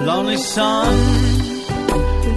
Lonely Sun,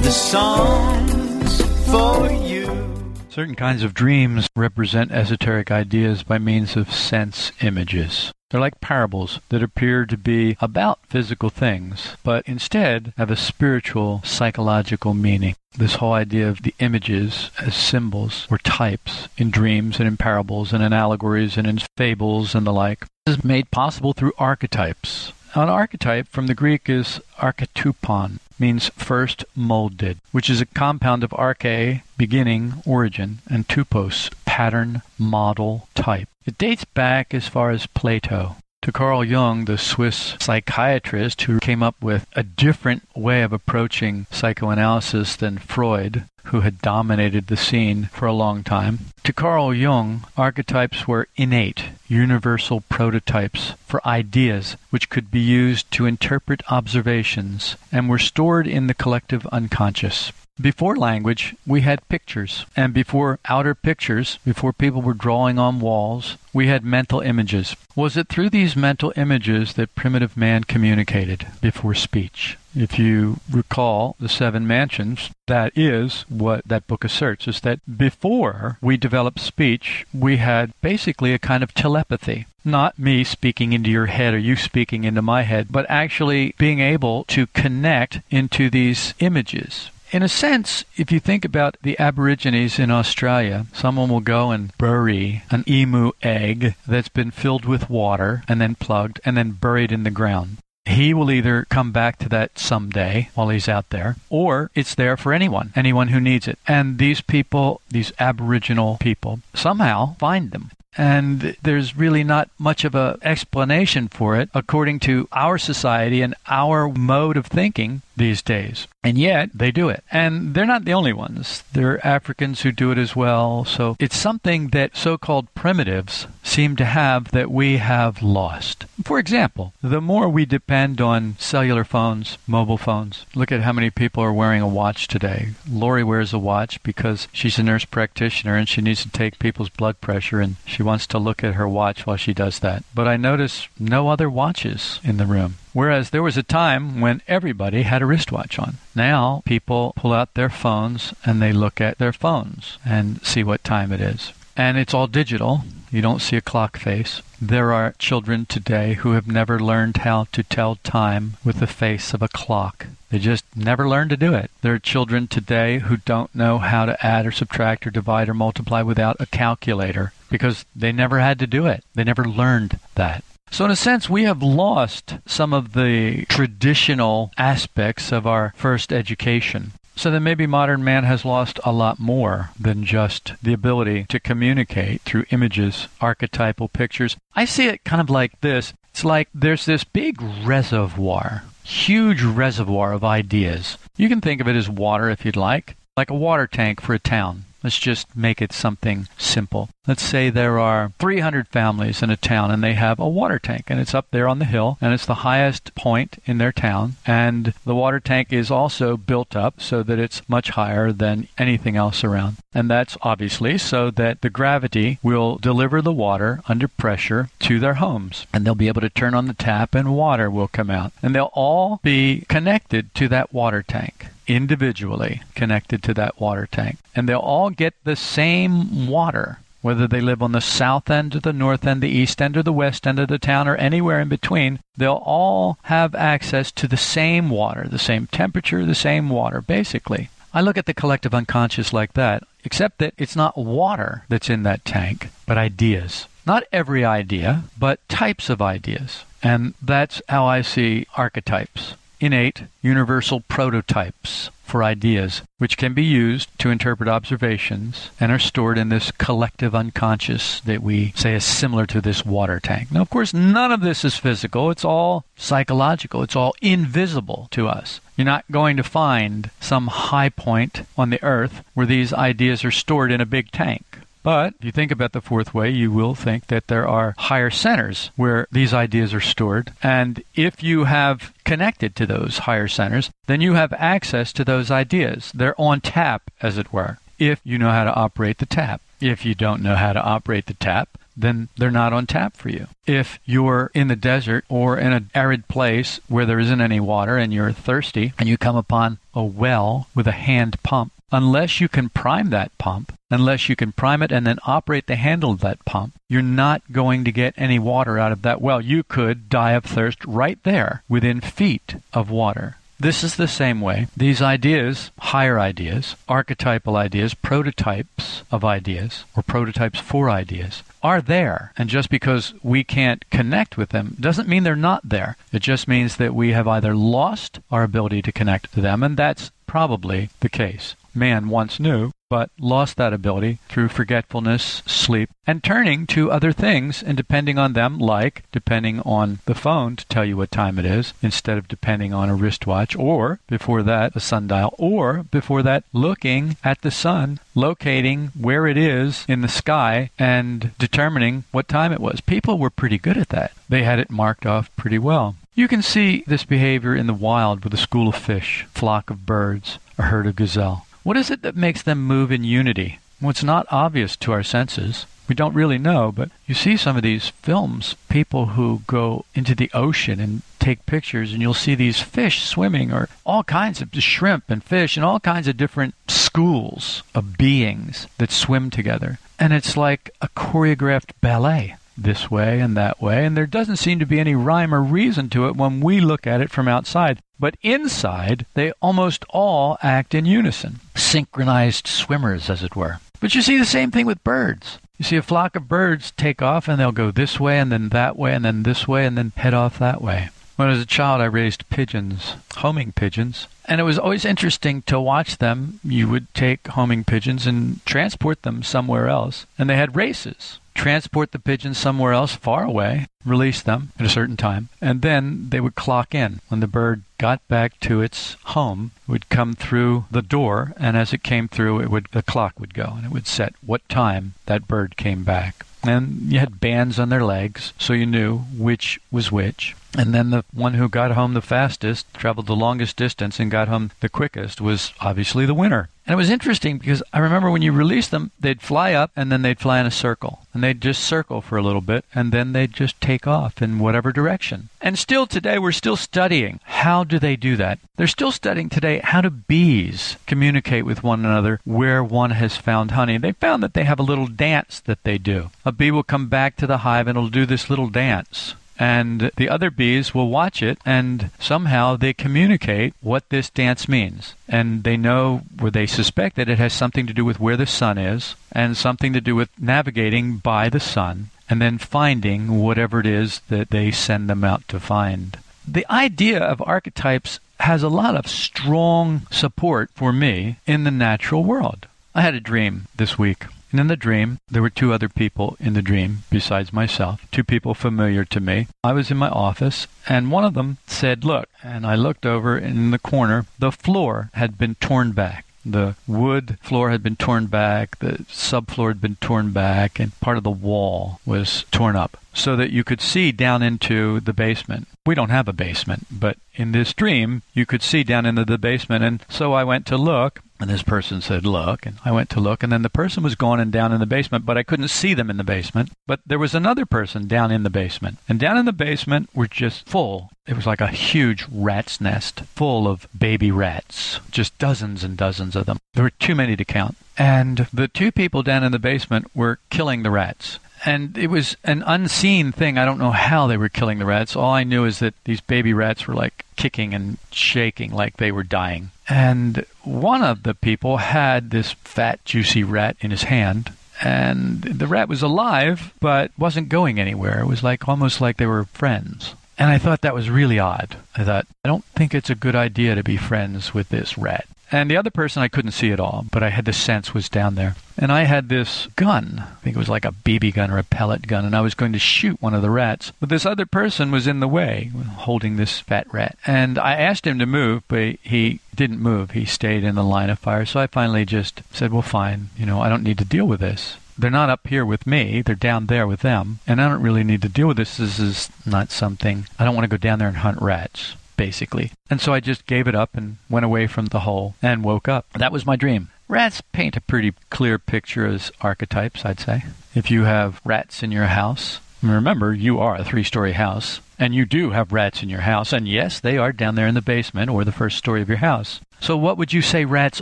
the songs for you. Certain kinds of dreams represent esoteric ideas by means of sense images. They're like parables that appear to be about physical things, but instead have a spiritual, psychological meaning. This whole idea of the images as symbols or types in dreams and in parables and in allegories and in fables and the like is made possible through archetypes. An archetype from the Greek is archetupon, means first molded, which is a compound of arche, beginning, origin, and tupos, pattern, model, type. It dates back as far as Plato. To Carl Jung, the Swiss psychiatrist who came up with a different way of approaching psychoanalysis than Freud, who had dominated the scene for a long time. To Carl Jung, archetypes were innate, universal prototypes for ideas which could be used to interpret observations and were stored in the collective unconscious. Before language, we had pictures. And before outer pictures, before people were drawing on walls, we had mental images. Was it through these mental images that primitive man communicated before speech? If you recall the seven mansions, that is what that book asserts, is that before we developed speech, we had basically a kind of telepathy. Not me speaking into your head or you speaking into my head, but actually being able to connect into these images in a sense, if you think about the Aborigines in Australia, someone will go and bury an emu egg that's been filled with water and then plugged and then buried in the ground. He will either come back to that someday while he's out there, or it's there for anyone, anyone who needs it. And these people, these Aboriginal people, somehow find them and there's really not much of an explanation for it according to our society and our mode of thinking these days. And yet they do it. And they're not the only ones. There are Africans who do it as well. So it's something that so called primitives seem to have that we have lost. For example, the more we depend on cellular phones, mobile phones, look at how many people are wearing a watch today. Lori wears a watch because she's a nurse practitioner and she needs to take people's blood pressure and she wants to look at her watch while she does that. But I notice no other watches in the room. Whereas there was a time when everybody had a wristwatch on. Now people pull out their phones and they look at their phones and see what time it is. And it's all digital. You don't see a clock face. There are children today who have never learned how to tell time with the face of a clock. They just never learned to do it. There are children today who don't know how to add or subtract or divide or multiply without a calculator because they never had to do it. They never learned that. So, in a sense, we have lost some of the traditional aspects of our first education. So then maybe modern man has lost a lot more than just the ability to communicate through images, archetypal pictures. I see it kind of like this. It's like there's this big reservoir, huge reservoir of ideas. You can think of it as water if you'd like, like a water tank for a town. Let's just make it something simple. Let's say there are 300 families in a town and they have a water tank and it's up there on the hill and it's the highest point in their town and the water tank is also built up so that it's much higher than anything else around. And that's obviously so that the gravity will deliver the water under pressure to their homes and they'll be able to turn on the tap and water will come out and they'll all be connected to that water tank individually connected to that water tank. And they'll all get the same water, whether they live on the south end or the north end, the east end or the west end of the town, or anywhere in between. They'll all have access to the same water, the same temperature, the same water, basically. I look at the collective unconscious like that, except that it's not water that's in that tank, but ideas. Not every idea, but types of ideas. And that's how I see archetypes innate, universal prototypes for ideas, which can be used to interpret observations and are stored in this collective unconscious that we say is similar to this water tank. Now, of course, none of this is physical. It's all psychological. It's all invisible to us. You're not going to find some high point on the earth where these ideas are stored in a big tank. But if you think about the fourth way, you will think that there are higher centers where these ideas are stored. And if you have connected to those higher centers, then you have access to those ideas. They're on tap, as it were, if you know how to operate the tap. If you don't know how to operate the tap, then they're not on tap for you. If you're in the desert or in an arid place where there isn't any water and you're thirsty and you come upon a well with a hand pump, unless you can prime that pump, unless you can prime it and then operate the handle of that pump, you're not going to get any water out of that well. You could die of thirst right there within feet of water. This is the same way. These ideas, higher ideas, archetypal ideas, prototypes of ideas, or prototypes for ideas, are there. And just because we can't connect with them doesn't mean they're not there. It just means that we have either lost our ability to connect to them, and that's probably the case. Man once knew, but lost that ability through forgetfulness, sleep, and turning to other things and depending on them, like depending on the phone to tell you what time it is, instead of depending on a wristwatch, or before that, a sundial, or before that, looking at the sun, locating where it is in the sky, and determining what time it was. People were pretty good at that. They had it marked off pretty well. You can see this behavior in the wild with a school of fish, flock of birds, a herd of gazelle. What is it that makes them move in unity? Well, it's not obvious to our senses. We don't really know, but you see some of these films, people who go into the ocean and take pictures, and you'll see these fish swimming, or all kinds of shrimp and fish, and all kinds of different schools of beings that swim together. And it's like a choreographed ballet this way and that way, and there doesn't seem to be any rhyme or reason to it when we look at it from outside. But inside, they almost all act in unison, synchronized swimmers, as it were. But you see the same thing with birds. You see a flock of birds take off and they'll go this way and then that way and then this way and then head off that way. When I was a child, I raised pigeons, homing pigeons, and it was always interesting to watch them. You would take homing pigeons and transport them somewhere else, and they had races transport the pigeons somewhere else far away, release them at a certain time, and then they would clock in. When the bird got back to its home, it would come through the door, and as it came through, it would the clock would go, and it would set what time that bird came back. And you had bands on their legs, so you knew which was which. And then the one who got home the fastest, traveled the longest distance, and got home the quickest was obviously the winner. And it was interesting because I remember when you released them, they'd fly up and then they'd fly in a circle. And they'd just circle for a little bit and then they'd just take off in whatever direction. And still today, we're still studying how do they do that. They're still studying today how do bees communicate with one another where one has found honey. They found that they have a little dance that they do. A bee will come back to the hive and it'll do this little dance and the other bees will watch it and somehow they communicate what this dance means. And they know where they suspect that it has something to do with where the sun is and something to do with navigating by the sun and then finding whatever it is that they send them out to find. The idea of archetypes has a lot of strong support for me in the natural world. I had a dream this week and in the dream, there were two other people in the dream besides myself, two people familiar to me. I was in my office, and one of them said, Look. And I looked over, in the corner, the floor had been torn back. The wood floor had been torn back, the subfloor had been torn back, and part of the wall was torn up so that you could see down into the basement. We don't have a basement, but in this dream, you could see down into the basement. And so I went to look, and this person said, Look. And I went to look, and then the person was gone and down in the basement, but I couldn't see them in the basement. But there was another person down in the basement. And down in the basement were just full. It was like a huge rat's nest full of baby rats, just dozens and dozens of them. There were too many to count. And the two people down in the basement were killing the rats and it was an unseen thing. I don't know how they were killing the rats. All I knew is that these baby rats were like kicking and shaking like they were dying. And one of the people had this fat, juicy rat in his hand. And the rat was alive, but wasn't going anywhere. It was like almost like they were friends. And I thought that was really odd. I thought, I don't think it's a good idea to be friends with this rat. And the other person I couldn't see at all, but I had the sense was down there. And I had this gun. I think it was like a BB gun or a pellet gun, and I was going to shoot one of the rats. But this other person was in the way, holding this fat rat. And I asked him to move, but he didn't move. He stayed in the line of fire. So I finally just said, well, fine. You know, I don't need to deal with this they're not up here with me. They're down there with them. And I don't really need to deal with this. This is not something. I don't want to go down there and hunt rats basically. And so I just gave it up and went away from the hole and woke up. That was my dream. Rats paint a pretty clear picture as archetypes, I'd say. If you have rats in your house, remember, you are a three story house, and you do have rats in your house, and yes, they are down there in the basement or the first story of your house. So, what would you say rats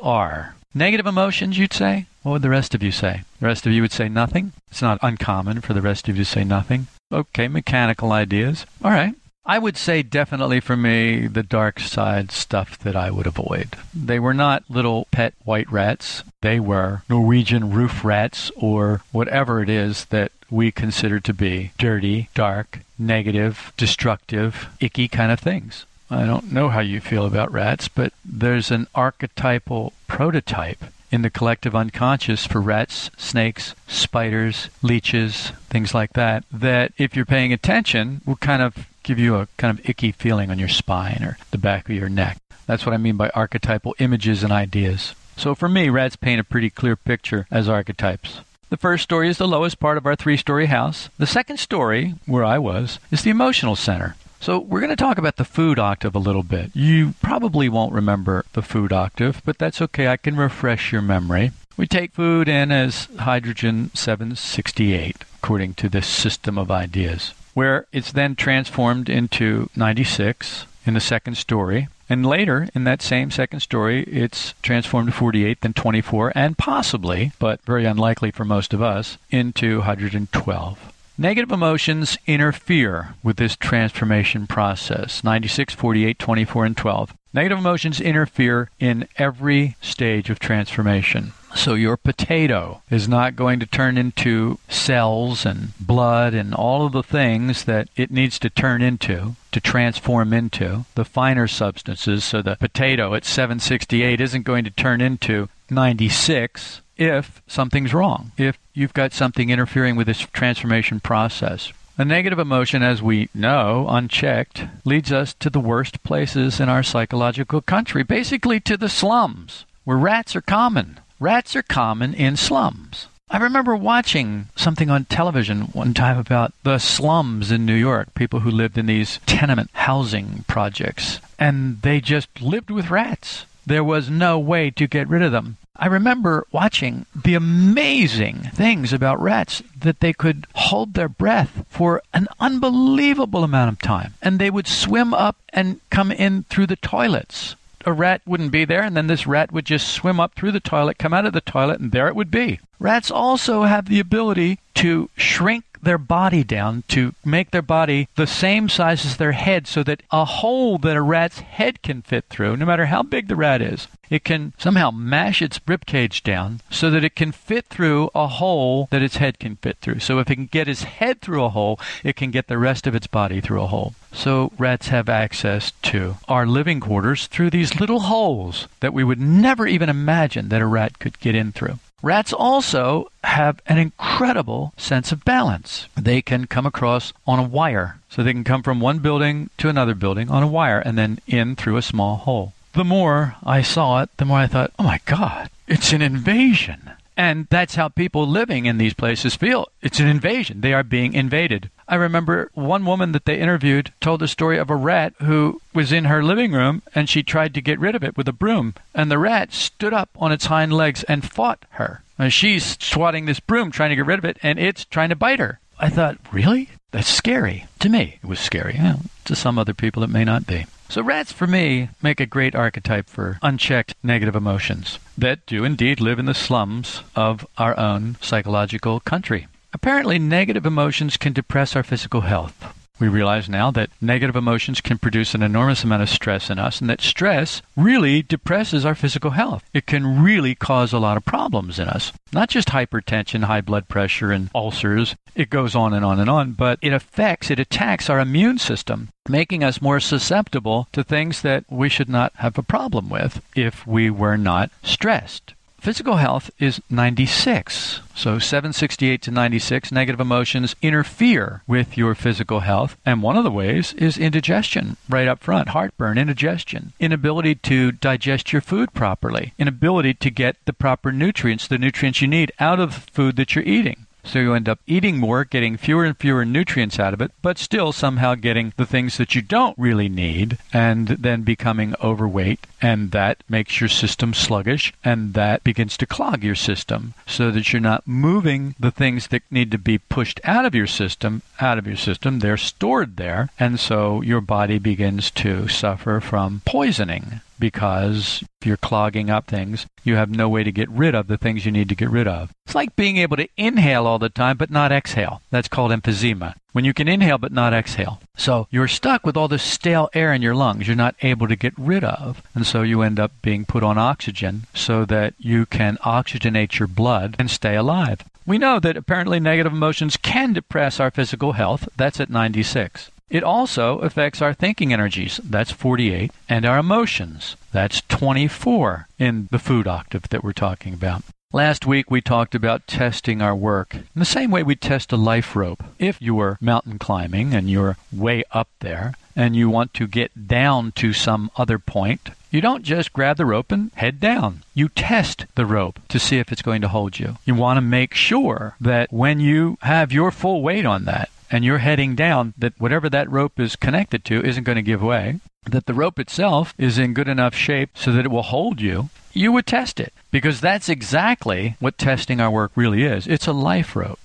are? Negative emotions, you'd say? What would the rest of you say? The rest of you would say nothing? It's not uncommon for the rest of you to say nothing. Okay, mechanical ideas. All right. I would say definitely for me the dark side stuff that I would avoid. They were not little pet white rats. They were Norwegian roof rats or whatever it is that we consider to be dirty, dark, negative, destructive, icky kind of things. I don't know how you feel about rats, but there's an archetypal prototype in the collective unconscious for rats, snakes, spiders, leeches, things like that, that if you're paying attention will kind of give you a kind of icky feeling on your spine or the back of your neck. That's what I mean by archetypal images and ideas. So for me, rats paint a pretty clear picture as archetypes. The first story is the lowest part of our three story house. The second story, where I was, is the emotional center. So we're going to talk about the food octave a little bit. You probably won't remember the food octave, but that's okay. I can refresh your memory. We take food in as hydrogen 768, according to this system of ideas where it's then transformed into 96 in the second story. And later, in that same second story, it's transformed to 48, then 24, and possibly, but very unlikely for most of us, into 112. Negative emotions interfere with this transformation process 96, 48, 24, and 12. Negative emotions interfere in every stage of transformation. So your potato is not going to turn into cells and blood and all of the things that it needs to turn into to transform into the finer substances. So the potato at 768 isn't going to turn into 96 if something's wrong, if you've got something interfering with this transformation process. A negative emotion, as we know, unchecked, leads us to the worst places in our psychological country, basically to the slums, where rats are common. Rats are common in slums. I remember watching something on television one time about the slums in New York, people who lived in these tenement housing projects, and they just lived with rats. There was no way to get rid of them. I remember watching the amazing things about rats that they could hold their breath for an unbelievable amount of time, and they would swim up and come in through the toilets a rat wouldn't be there, and then this rat would just swim up through the toilet, come out of the toilet, and there it would be. Rats also have the ability to shrink their body down to make their body the same size as their head so that a hole that a rat's head can fit through, no matter how big the rat is, it can somehow mash its rib cage down so that it can fit through a hole that its head can fit through. So if it can get its head through a hole, it can get the rest of its body through a hole. So rats have access to our living quarters through these little holes that we would never even imagine that a rat could get in through. Rats also have an incredible sense of balance. They can come across on a wire. So they can come from one building to another building on a wire and then in through a small hole the more I saw it, the more I thought, oh my God, it's an invasion. And that's how people living in these places feel. It's an invasion. They are being invaded. I remember one woman that they interviewed told the story of a rat who was in her living room and she tried to get rid of it with a broom. And the rat stood up on its hind legs and fought her. And she's swatting this broom trying to get rid of it and it's trying to bite her. I thought, really? That's scary. To me, it was scary. Yeah, to some other people, it may not be. So rats, for me, make a great archetype for unchecked negative emotions that do indeed live in the slums of our own psychological country. Apparently, negative emotions can depress our physical health. We realize now that negative emotions can produce an enormous amount of stress in us, and that stress really depresses our physical health. It can really cause a lot of problems in us. Not just hypertension, high blood pressure, and ulcers. It goes on and on and on, but it affects, it attacks our immune system, making us more susceptible to things that we should not have a problem with if we were not stressed physical health is 96. So 768 to 96, negative emotions interfere with your physical health. And one of the ways is indigestion, right up front heartburn, indigestion, inability to digest your food properly, inability to get the proper nutrients, the nutrients you need out of the food that you're eating. So you end up eating more, getting fewer and fewer nutrients out of it, but still somehow getting the things that you don't really need, and then becoming overweight. And that makes your system sluggish, and that begins to clog your system so that you're not moving the things that need to be pushed out of your system out of your system. They're stored there, and so your body begins to suffer from poisoning because if you're clogging up things, you have no way to get rid of the things you need to get rid of. It's like being able to inhale all the time but not exhale. That's called emphysema. When you can inhale but not exhale. So you're stuck with all this stale air in your lungs you're not able to get rid of. And so you end up being put on oxygen so that you can oxygenate your blood and stay alive. We know that apparently negative emotions can depress our physical health. That's at 96. It also affects our thinking energies, that's 48, and our emotions, that's 24 in the food octave that we're talking about. Last week we talked about testing our work in the same way we test a life rope. If you are mountain climbing and you're way up there and you want to get down to some other point, you don't just grab the rope and head down. You test the rope to see if it's going to hold you. You want to make sure that when you have your full weight on that, and you're heading down, that whatever that rope is connected to isn't going to give way, that the rope itself is in good enough shape so that it will hold you, you would test it. Because that's exactly what testing our work really is it's a life rope.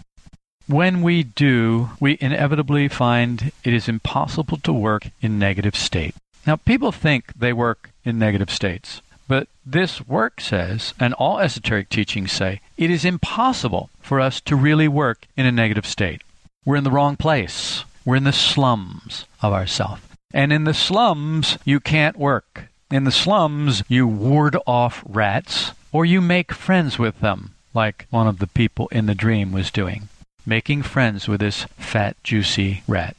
When we do, we inevitably find it is impossible to work in negative state. Now, people think they work in negative states. But this work says, and all esoteric teachings say, it is impossible for us to really work in a negative state. We're in the wrong place. We're in the slums of ourself. And in the slums, you can't work. In the slums, you ward off rats or you make friends with them, like one of the people in the dream was doing. Making friends with this fat, juicy rat,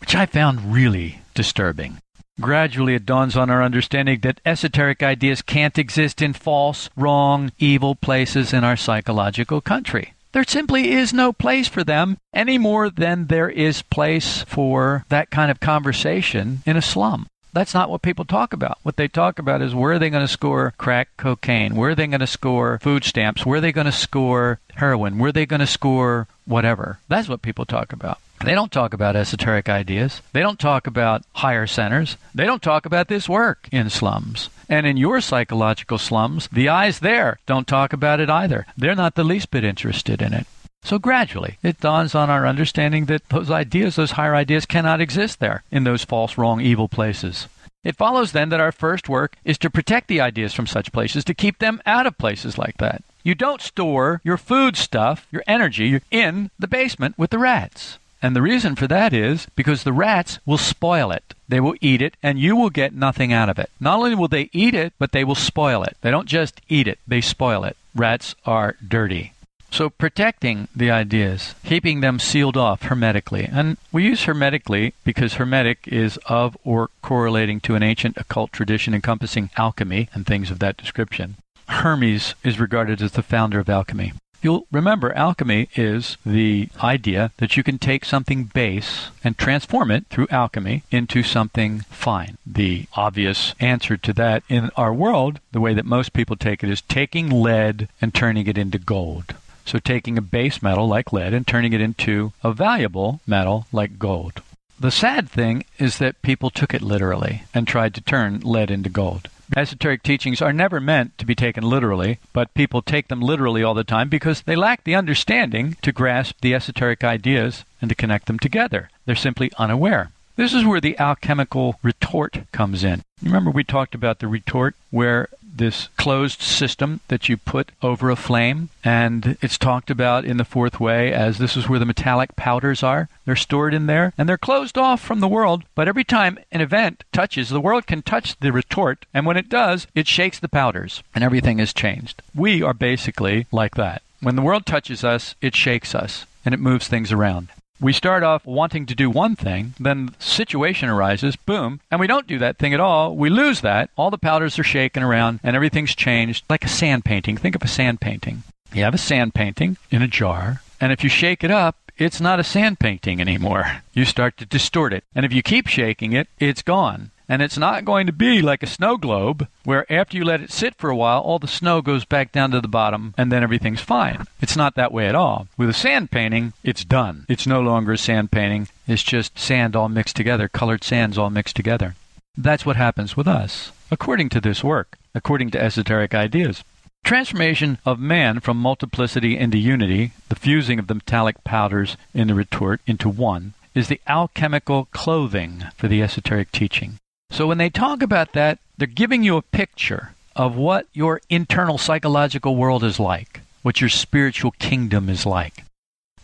which I found really disturbing. Gradually, it dawns on our understanding that esoteric ideas can't exist in false, wrong, evil places in our psychological country. There simply is no place for them any more than there is place for that kind of conversation in a slum. That's not what people talk about. What they talk about is where are they going to score crack cocaine? Where are they going to score food stamps? Where are they going to score heroin? Where are they going to score whatever? That's what people talk about. They don't talk about esoteric ideas. They don't talk about higher centers. They don't talk about this work in slums. And in your psychological slums, the eyes there don't talk about it either. They're not the least bit interested in it. So gradually, it dawns on our understanding that those ideas, those higher ideas, cannot exist there in those false, wrong, evil places. It follows then that our first work is to protect the ideas from such places, to keep them out of places like that. You don't store your food stuff, your energy, in the basement with the rats. And the reason for that is because the rats will spoil it. They will eat it, and you will get nothing out of it. Not only will they eat it, but they will spoil it. They don't just eat it, they spoil it. Rats are dirty. So protecting the ideas, keeping them sealed off hermetically. And we use hermetically because hermetic is of or correlating to an ancient occult tradition encompassing alchemy and things of that description. Hermes is regarded as the founder of alchemy. You'll remember alchemy is the idea that you can take something base and transform it through alchemy into something fine. The obvious answer to that in our world, the way that most people take it, is taking lead and turning it into gold. So taking a base metal like lead and turning it into a valuable metal like gold. The sad thing is that people took it literally and tried to turn lead into gold. Esoteric teachings are never meant to be taken literally, but people take them literally all the time because they lack the understanding to grasp the esoteric ideas and to connect them together. They're simply unaware. This is where the alchemical retort comes in. Remember, we talked about the retort where this closed system that you put over a flame. And it's talked about in the fourth way as this is where the metallic powders are. They're stored in there and they're closed off from the world. But every time an event touches, the world can touch the retort. And when it does, it shakes the powders and everything is changed. We are basically like that. When the world touches us, it shakes us and it moves things around. We start off wanting to do one thing, then situation arises, boom, and we don't do that thing at all. We lose that. All the powders are shaken around and everything's changed like a sand painting. Think of a sand painting. You have a sand painting in a jar, and if you shake it up, it's not a sand painting anymore. You start to distort it. And if you keep shaking it, it's gone. And it's not going to be like a snow globe where after you let it sit for a while, all the snow goes back down to the bottom and then everything's fine. It's not that way at all. With a sand painting, it's done. It's no longer a sand painting. It's just sand all mixed together, colored sands all mixed together. That's what happens with us. according to this work, according to esoteric ideas. Transformation of man from multiplicity into unity, the fusing of the metallic powders in the retort into one, is the alchemical clothing for the esoteric teaching. So when they talk about that, they're giving you a picture of what your internal psychological world is like, what your spiritual kingdom is like.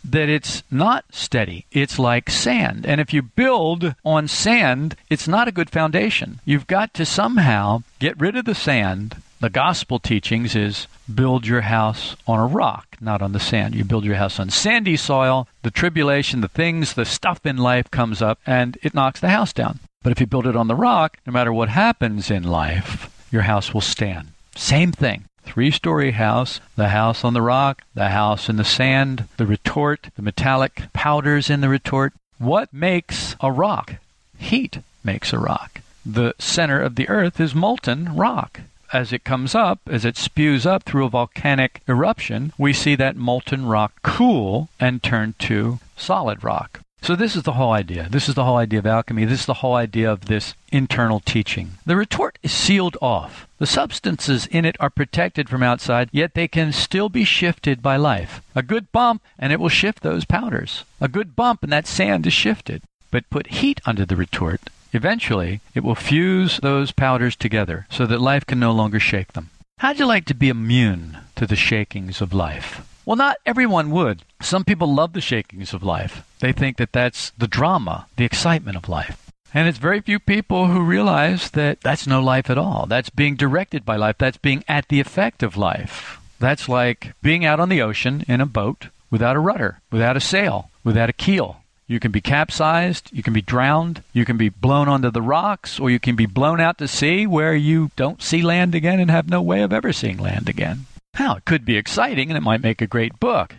That it's not steady. It's like sand. And if you build on sand, it's not a good foundation. You've got to somehow get rid of the sand. The gospel teachings is build your house on a rock, not on the sand. You build your house on sandy soil. The tribulation, the things, the stuff in life comes up and it knocks the house down. But if you build it on the rock, no matter what happens in life, your house will stand. Same thing. Three story house, the house on the rock, the house in the sand, the retort, the metallic powders in the retort. What makes a rock? Heat makes a rock. The center of the earth is molten rock. As it comes up, as it spews up through a volcanic eruption, we see that molten rock cool and turn to solid rock. So this is the whole idea. This is the whole idea of alchemy. This is the whole idea of this internal teaching. The retort is sealed off. The substances in it are protected from outside, yet they can still be shifted by life. A good bump and it will shift those powders. A good bump and that sand is shifted. But put heat under the retort, eventually it will fuse those powders together so that life can no longer shake them. How'd you like to be immune to the shakings of life? Well, not everyone would. Some people love the shakings of life. They think that that's the drama, the excitement of life. And it's very few people who realize that that's no life at all. That's being directed by life. That's being at the effect of life. That's like being out on the ocean in a boat without a rudder, without a sail, without a keel. You can be capsized, you can be drowned, you can be blown onto the rocks, or you can be blown out to sea where you don't see land again and have no way of ever seeing land again. How it could be exciting and it might make a great book.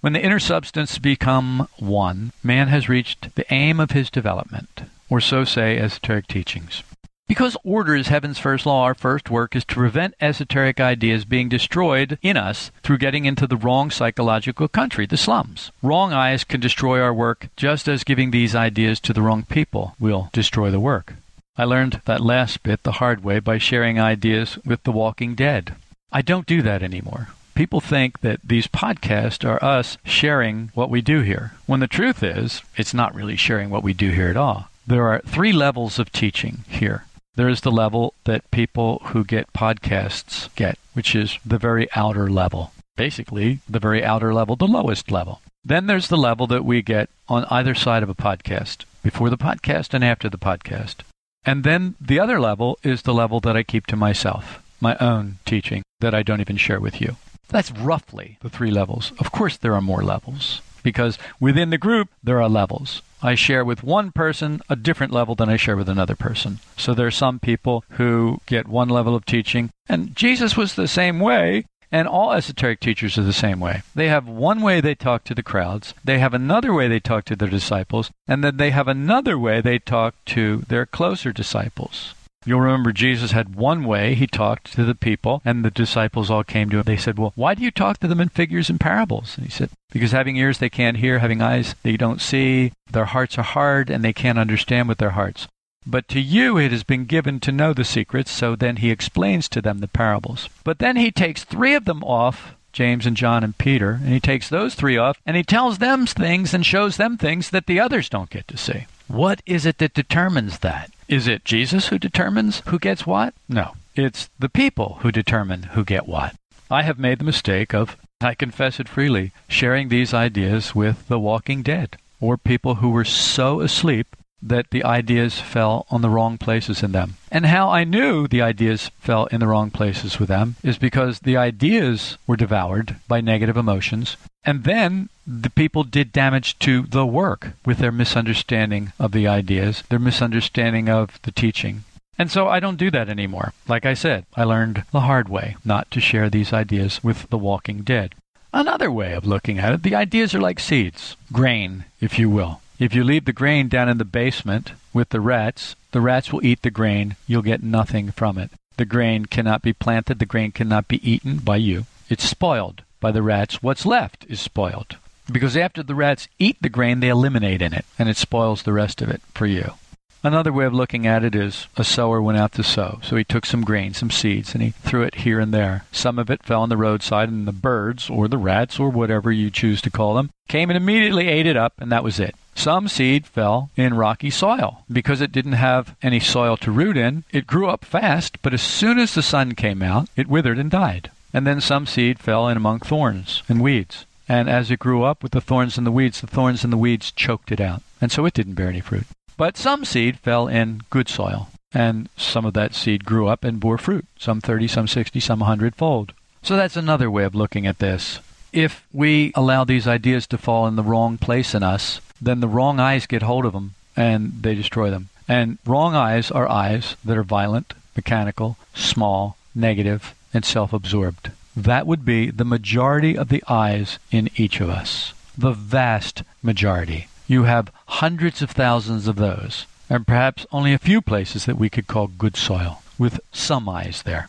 When the inner substance become one, man has reached the aim of his development, or so say esoteric teachings. Because order is heaven's first law, our first work is to prevent esoteric ideas being destroyed in us through getting into the wrong psychological country, the slums. Wrong eyes can destroy our work, just as giving these ideas to the wrong people will destroy the work. I learned that last bit the hard way by sharing ideas with the walking dead. I don't do that anymore. People think that these podcasts are us sharing what we do here, when the truth is, it's not really sharing what we do here at all. There are three levels of teaching here. There is the level that people who get podcasts get, which is the very outer level. Basically, the very outer level, the lowest level. Then there's the level that we get on either side of a podcast, before the podcast and after the podcast. And then the other level is the level that I keep to myself, my own teaching that I don't even share with you. That's roughly the three levels. Of course, there are more levels because within the group, there are levels. I share with one person a different level than I share with another person. So there are some people who get one level of teaching, and Jesus was the same way, and all esoteric teachers are the same way. They have one way they talk to the crowds, they have another way they talk to their disciples, and then they have another way they talk to their closer disciples. You'll remember Jesus had one way he talked to the people, and the disciples all came to him. They said, Well, why do you talk to them in figures and parables? And he said, Because having ears they can't hear, having eyes they don't see, their hearts are hard, and they can't understand with their hearts. But to you it has been given to know the secrets, so then he explains to them the parables. But then he takes three of them off James and John and Peter, and he takes those three off and he tells them things and shows them things that the others don't get to see. What is it that determines that? Is it Jesus who determines who gets what? No. It's the people who determine who get what. I have made the mistake of, I confess it freely, sharing these ideas with the walking dead, or people who were so asleep that the ideas fell on the wrong places in them. And how I knew the ideas fell in the wrong places with them is because the ideas were devoured by negative emotions, and then the people did damage to the work with their misunderstanding of the ideas, their misunderstanding of the teaching. And so I don't do that anymore. Like I said, I learned the hard way not to share these ideas with the walking dead. Another way of looking at it, the ideas are like seeds, grain, if you will. If you leave the grain down in the basement with the rats, the rats will eat the grain. You'll get nothing from it. The grain cannot be planted, the grain cannot be eaten by you. It's spoiled by the rats. What's left is spoiled. Because after the rats eat the grain, they eliminate in it, and it spoils the rest of it for you. Another way of looking at it is a sower went out to sow. So he took some grain, some seeds, and he threw it here and there. Some of it fell on the roadside, and the birds, or the rats, or whatever you choose to call them, came and immediately ate it up, and that was it. Some seed fell in rocky soil. Because it didn't have any soil to root in, it grew up fast, but as soon as the sun came out, it withered and died. And then some seed fell in among thorns and weeds. And as it grew up with the thorns and the weeds, the thorns and the weeds choked it out. And so it didn't bear any fruit. But some seed fell in good soil, and some of that seed grew up and bore fruit, some 30, some 60, some 100 fold. So that's another way of looking at this. If we allow these ideas to fall in the wrong place in us, then the wrong eyes get hold of them and they destroy them. And wrong eyes are eyes that are violent, mechanical, small, negative, and self absorbed. That would be the majority of the eyes in each of us. The vast majority. You have hundreds of thousands of those, and perhaps only a few places that we could call good soil, with some eyes there.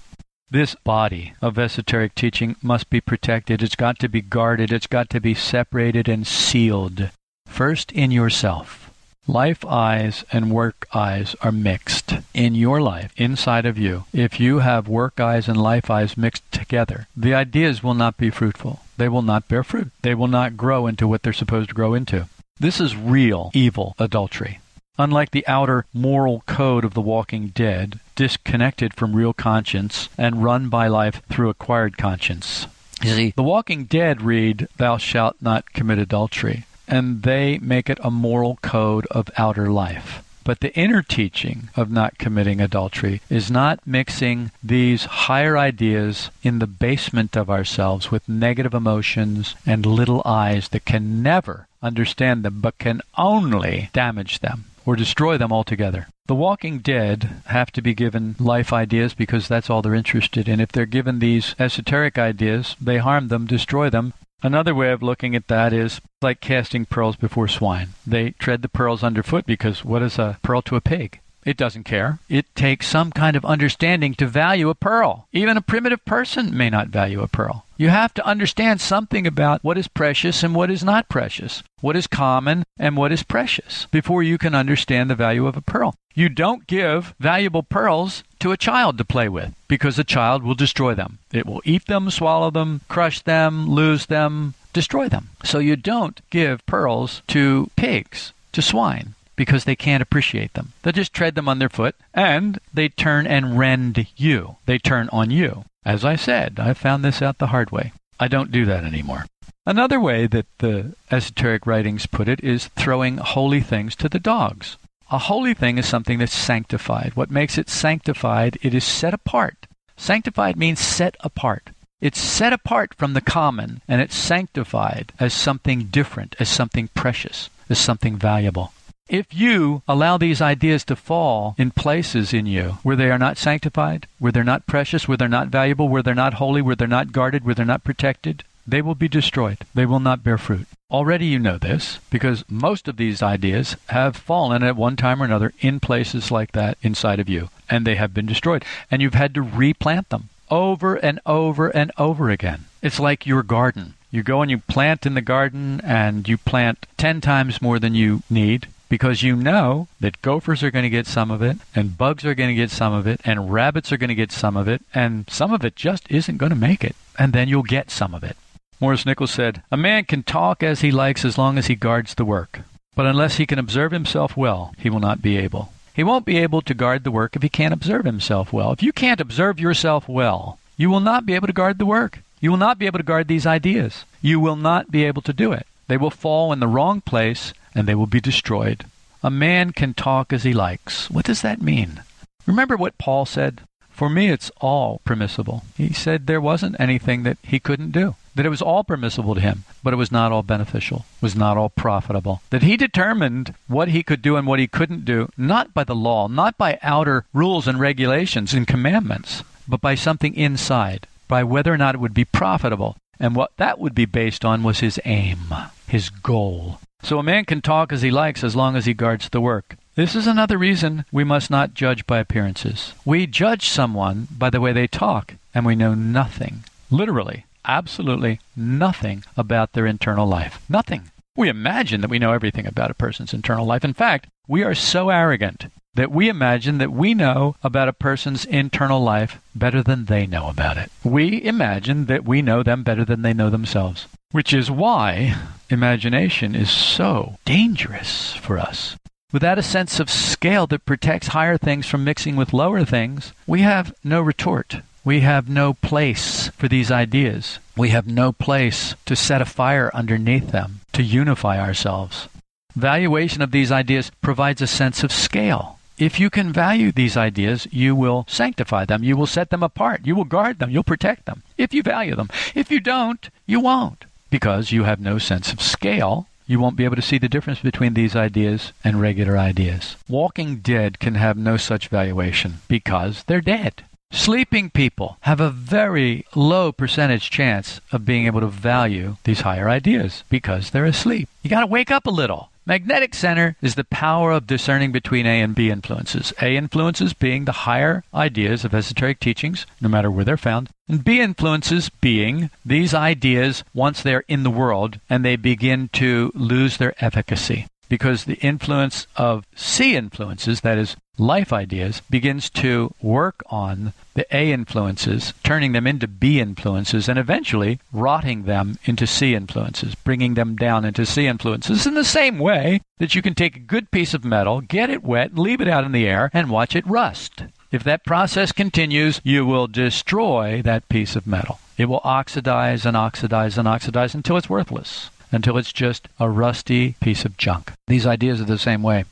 This body of esoteric teaching must be protected. It's got to be guarded. It's got to be separated and sealed. First in yourself. Life eyes and work eyes are mixed in your life, inside of you. If you have work eyes and life eyes mixed together, the ideas will not be fruitful. They will not bear fruit. They will not grow into what they're supposed to grow into. This is real evil adultery. Unlike the outer moral code of the walking dead, disconnected from real conscience and run by life through acquired conscience. You see, the walking dead read, Thou shalt not commit adultery, and they make it a moral code of outer life. But the inner teaching of not committing adultery is not mixing these higher ideas in the basement of ourselves with negative emotions and little eyes that can never understand them, but can only damage them or destroy them altogether. The walking dead have to be given life ideas because that's all they're interested in. If they're given these esoteric ideas, they harm them, destroy them. Another way of looking at that is like casting pearls before swine. They tread the pearls underfoot because what is a pearl to a pig? It doesn't care. It takes some kind of understanding to value a pearl. Even a primitive person may not value a pearl. You have to understand something about what is precious and what is not precious, what is common and what is precious, before you can understand the value of a pearl. You don't give valuable pearls to a child to play with because a child will destroy them. It will eat them, swallow them, crush them, lose them, destroy them. So you don't give pearls to pigs, to swine because they can't appreciate them. They'll just tread them underfoot and they turn and rend you. They turn on you. As I said, I found this out the hard way. I don't do that anymore. Another way that the esoteric writings put it is throwing holy things to the dogs. A holy thing is something that's sanctified. What makes it sanctified? It is set apart. Sanctified means set apart. It's set apart from the common and it's sanctified as something different, as something precious, as something valuable. If you allow these ideas to fall in places in you where they are not sanctified, where they're not precious, where they're not valuable, where they're not holy, where they're not guarded, where they're not protected, they will be destroyed. They will not bear fruit. Already you know this because most of these ideas have fallen at one time or another in places like that inside of you, and they have been destroyed. And you've had to replant them over and over and over again. It's like your garden. You go and you plant in the garden, and you plant 10 times more than you need because you know that gophers are going to get some of it, and bugs are going to get some of it, and rabbits are going to get some of it, and some of it just isn't going to make it. And then you'll get some of it. Maurice Nichols said, A man can talk as he likes as long as he guards the work. But unless he can observe himself well, he will not be able. He won't be able to guard the work if he can't observe himself well. If you can't observe yourself well, you will not be able to guard the work. You will not be able to guard these ideas. You will not be able to do it. They will fall in the wrong place and they will be destroyed. A man can talk as he likes. What does that mean? Remember what Paul said? For me, it's all permissible. He said there wasn't anything that he couldn't do, that it was all permissible to him, but it was not all beneficial, was not all profitable. That he determined what he could do and what he couldn't do, not by the law, not by outer rules and regulations and commandments, but by something inside, by whether or not it would be profitable. And what that would be based on was his aim, his goal. So a man can talk as he likes as long as he guards the work. This is another reason we must not judge by appearances. We judge someone by the way they talk, and we know nothing, literally, absolutely nothing about their internal life. Nothing. We imagine that we know everything about a person's internal life. In fact, we are so arrogant that we imagine that we know about a person's internal life better than they know about it. We imagine that we know them better than they know themselves, which is why imagination is so dangerous for us. Without a sense of scale that protects higher things from mixing with lower things, we have no retort. We have no place for these ideas. We have no place to set a fire underneath them, to unify ourselves. Valuation of these ideas provides a sense of scale. If you can value these ideas, you will sanctify them. You will set them apart. You will guard them. You'll protect them. If you value them. If you don't, you won't. Because you have no sense of scale, you won't be able to see the difference between these ideas and regular ideas. Walking dead can have no such valuation because they're dead. Sleeping people have a very low percentage chance of being able to value these higher ideas because they're asleep. You got to wake up a little. Magnetic center is the power of discerning between A and B influences. A influences being the higher ideas of esoteric teachings, no matter where they're found, and B influences being these ideas once they're in the world and they begin to lose their efficacy because the influence of C influences, that is, life ideas, begins to work on the A influences, turning them into B influences, and eventually rotting them into C influences, bringing them down into C influences in the same way that you can take a good piece of metal, get it wet, leave it out in the air, and watch it rust. If that process continues, you will destroy that piece of metal. It will oxidize and oxidize and oxidize until it's worthless until it's just a rusty piece of junk. These ideas are the same way.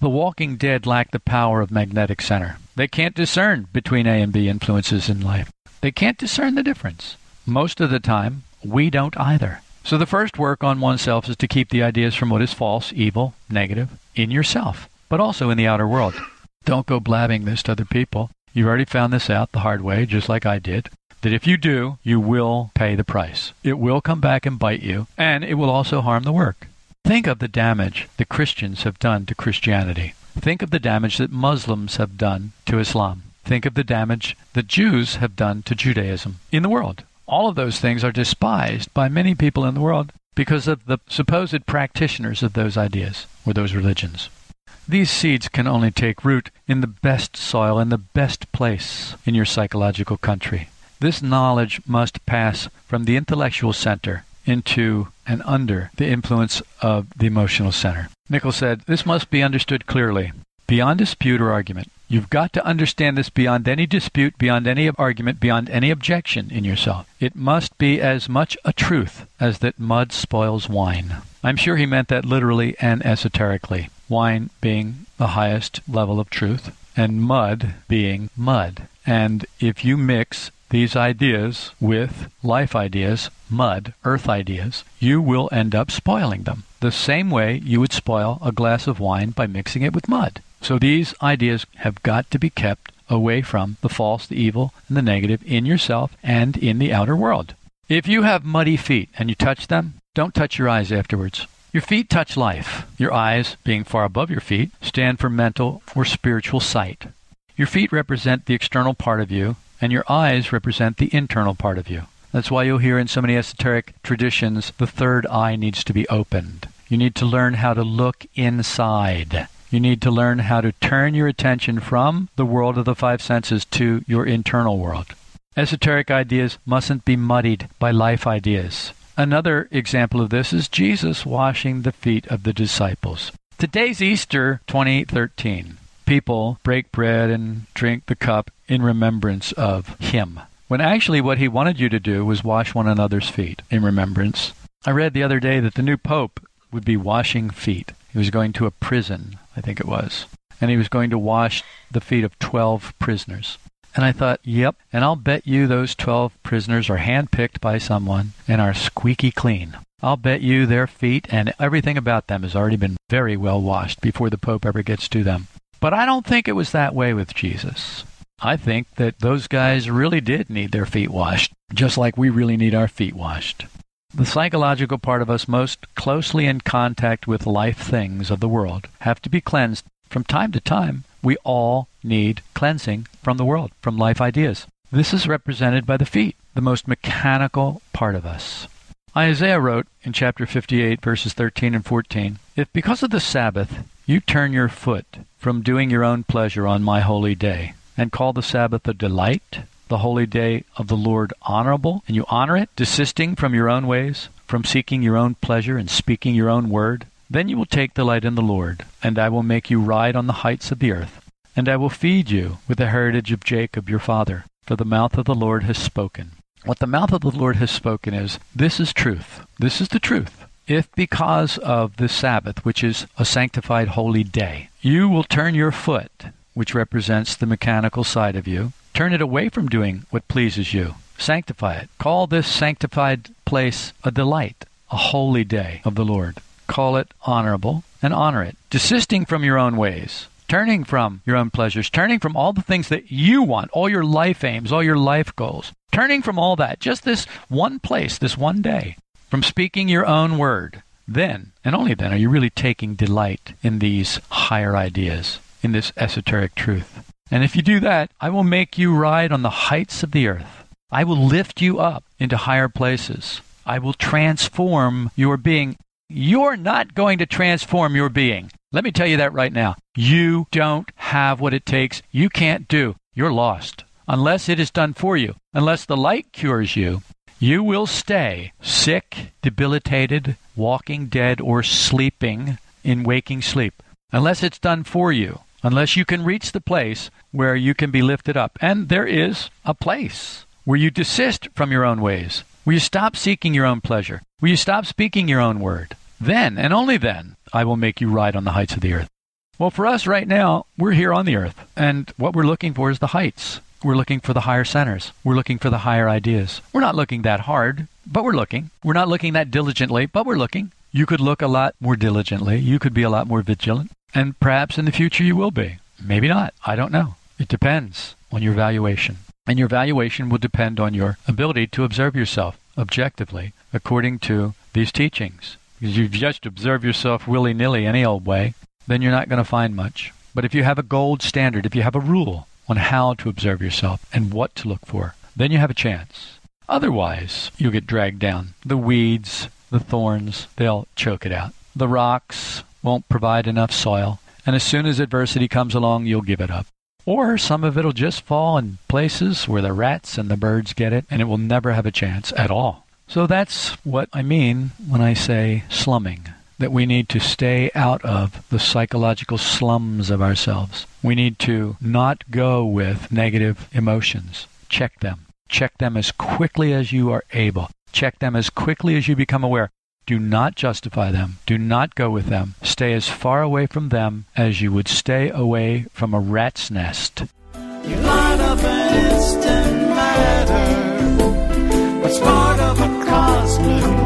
The walking dead lack the power of magnetic center. They can't discern between A and B influences in life. They can't discern the difference. Most of the time, we don't either. So the first work on oneself is to keep the ideas from what is false, evil, negative in yourself, but also in the outer world. Don't go blabbing this to other people. You've already found this out the hard way, just like I did that if you do, you will pay the price. It will come back and bite you, and it will also harm the work. Think of the damage the Christians have done to Christianity. Think of the damage that Muslims have done to Islam. Think of the damage that Jews have done to Judaism in the world. All of those things are despised by many people in the world because of the supposed practitioners of those ideas or those religions. These seeds can only take root in the best soil, in the best place in your psychological country. This knowledge must pass from the intellectual center into and under the influence of the emotional center. Nicoll said, This must be understood clearly, beyond dispute or argument. You've got to understand this beyond any dispute, beyond any argument, beyond any objection in yourself. It must be as much a truth as that mud spoils wine. I'm sure he meant that literally and esoterically. Wine being the highest level of truth, and mud being mud. And if you mix these ideas with life ideas, mud, earth ideas, you will end up spoiling them. The same way you would spoil a glass of wine by mixing it with mud. So these ideas have got to be kept away from the false, the evil, and the negative in yourself and in the outer world. If you have muddy feet and you touch them, don't touch your eyes afterwards. Your feet touch life. Your eyes, being far above your feet, stand for mental or spiritual sight. Your feet represent the external part of you, and your eyes represent the internal part of you. That's why you'll hear in so many esoteric traditions the third eye needs to be opened. You need to learn how to look inside. You need to learn how to turn your attention from the world of the five senses to your internal world. Esoteric ideas mustn't be muddied by life ideas. Another example of this is Jesus washing the feet of the disciples. Today's Easter 2013 people break bread and drink the cup in remembrance of him. When actually what he wanted you to do was wash one another's feet in remembrance. I read the other day that the new pope would be washing feet. He was going to a prison, I think it was, and he was going to wash the feet of 12 prisoners. And I thought, yep, and I'll bet you those 12 prisoners are handpicked by someone and are squeaky clean. I'll bet you their feet and everything about them has already been very well washed before the Pope ever gets to them. But I don't think it was that way with Jesus. I think that those guys really did need their feet washed, just like we really need our feet washed. The psychological part of us most closely in contact with life things of the world have to be cleansed from time to time. We all need cleansing from the world, from life ideas. This is represented by the feet, the most mechanical part of us. Isaiah wrote in chapter 58, verses 13 and 14 If because of the Sabbath you turn your foot from doing your own pleasure on my holy day, and call the Sabbath a delight, the holy day of the Lord honorable, and you honor it, desisting from your own ways, from seeking your own pleasure and speaking your own word, then you will take delight in the Lord, and I will make you ride on the heights of the earth, and I will feed you with the heritage of Jacob your father, for the mouth of the Lord has spoken. What the mouth of the Lord has spoken is, this is truth. This is the truth. If because of the Sabbath, which is a sanctified holy day, you will turn your foot, which represents the mechanical side of you, turn it away from doing what pleases you, sanctify it. Call this sanctified place a delight, a holy day of the Lord. Call it honorable and honor it, desisting from your own ways, turning from your own pleasures, turning from all the things that you want, all your life aims, all your life goals, turning from all that, just this one place, this one day, from speaking your own word. Then, and only then, are you really taking delight in these higher ideas, in this esoteric truth. And if you do that, I will make you ride on the heights of the earth. I will lift you up into higher places. I will transform your being. You're not going to transform your being. Let me tell you that right now. You don't have what it takes. You can't do. You're lost. Unless it is done for you, unless the light cures you, you will stay sick, debilitated, walking dead, or sleeping in waking sleep. Unless it's done for you, unless you can reach the place where you can be lifted up. And there is a place where you desist from your own ways, where you stop seeking your own pleasure, where you stop speaking your own word. Then, and only then, I will make you ride on the heights of the earth. Well, for us right now, we're here on the earth, and what we're looking for is the heights. We're looking for the higher centers. We're looking for the higher ideas. We're not looking that hard, but we're looking. We're not looking that diligently, but we're looking. You could look a lot more diligently. You could be a lot more vigilant. And perhaps in the future you will be. Maybe not. I don't know. It depends on your valuation. And your valuation will depend on your ability to observe yourself objectively according to these teachings. Because if you just observe yourself willy nilly any old way, then you're not going to find much. But if you have a gold standard, if you have a rule on how to observe yourself and what to look for, then you have a chance. Otherwise, you'll get dragged down. The weeds, the thorns, they'll choke it out. The rocks won't provide enough soil. And as soon as adversity comes along, you'll give it up. Or some of it'll just fall in places where the rats and the birds get it, and it will never have a chance at all. So that's what I mean when I say slumming. That we need to stay out of the psychological slums of ourselves. We need to not go with negative emotions. Check them. Check them as quickly as you are able. Check them as quickly as you become aware. Do not justify them. Do not go with them. Stay as far away from them as you would stay away from a rat's nest. You light up an instant matter. Part of a cosmic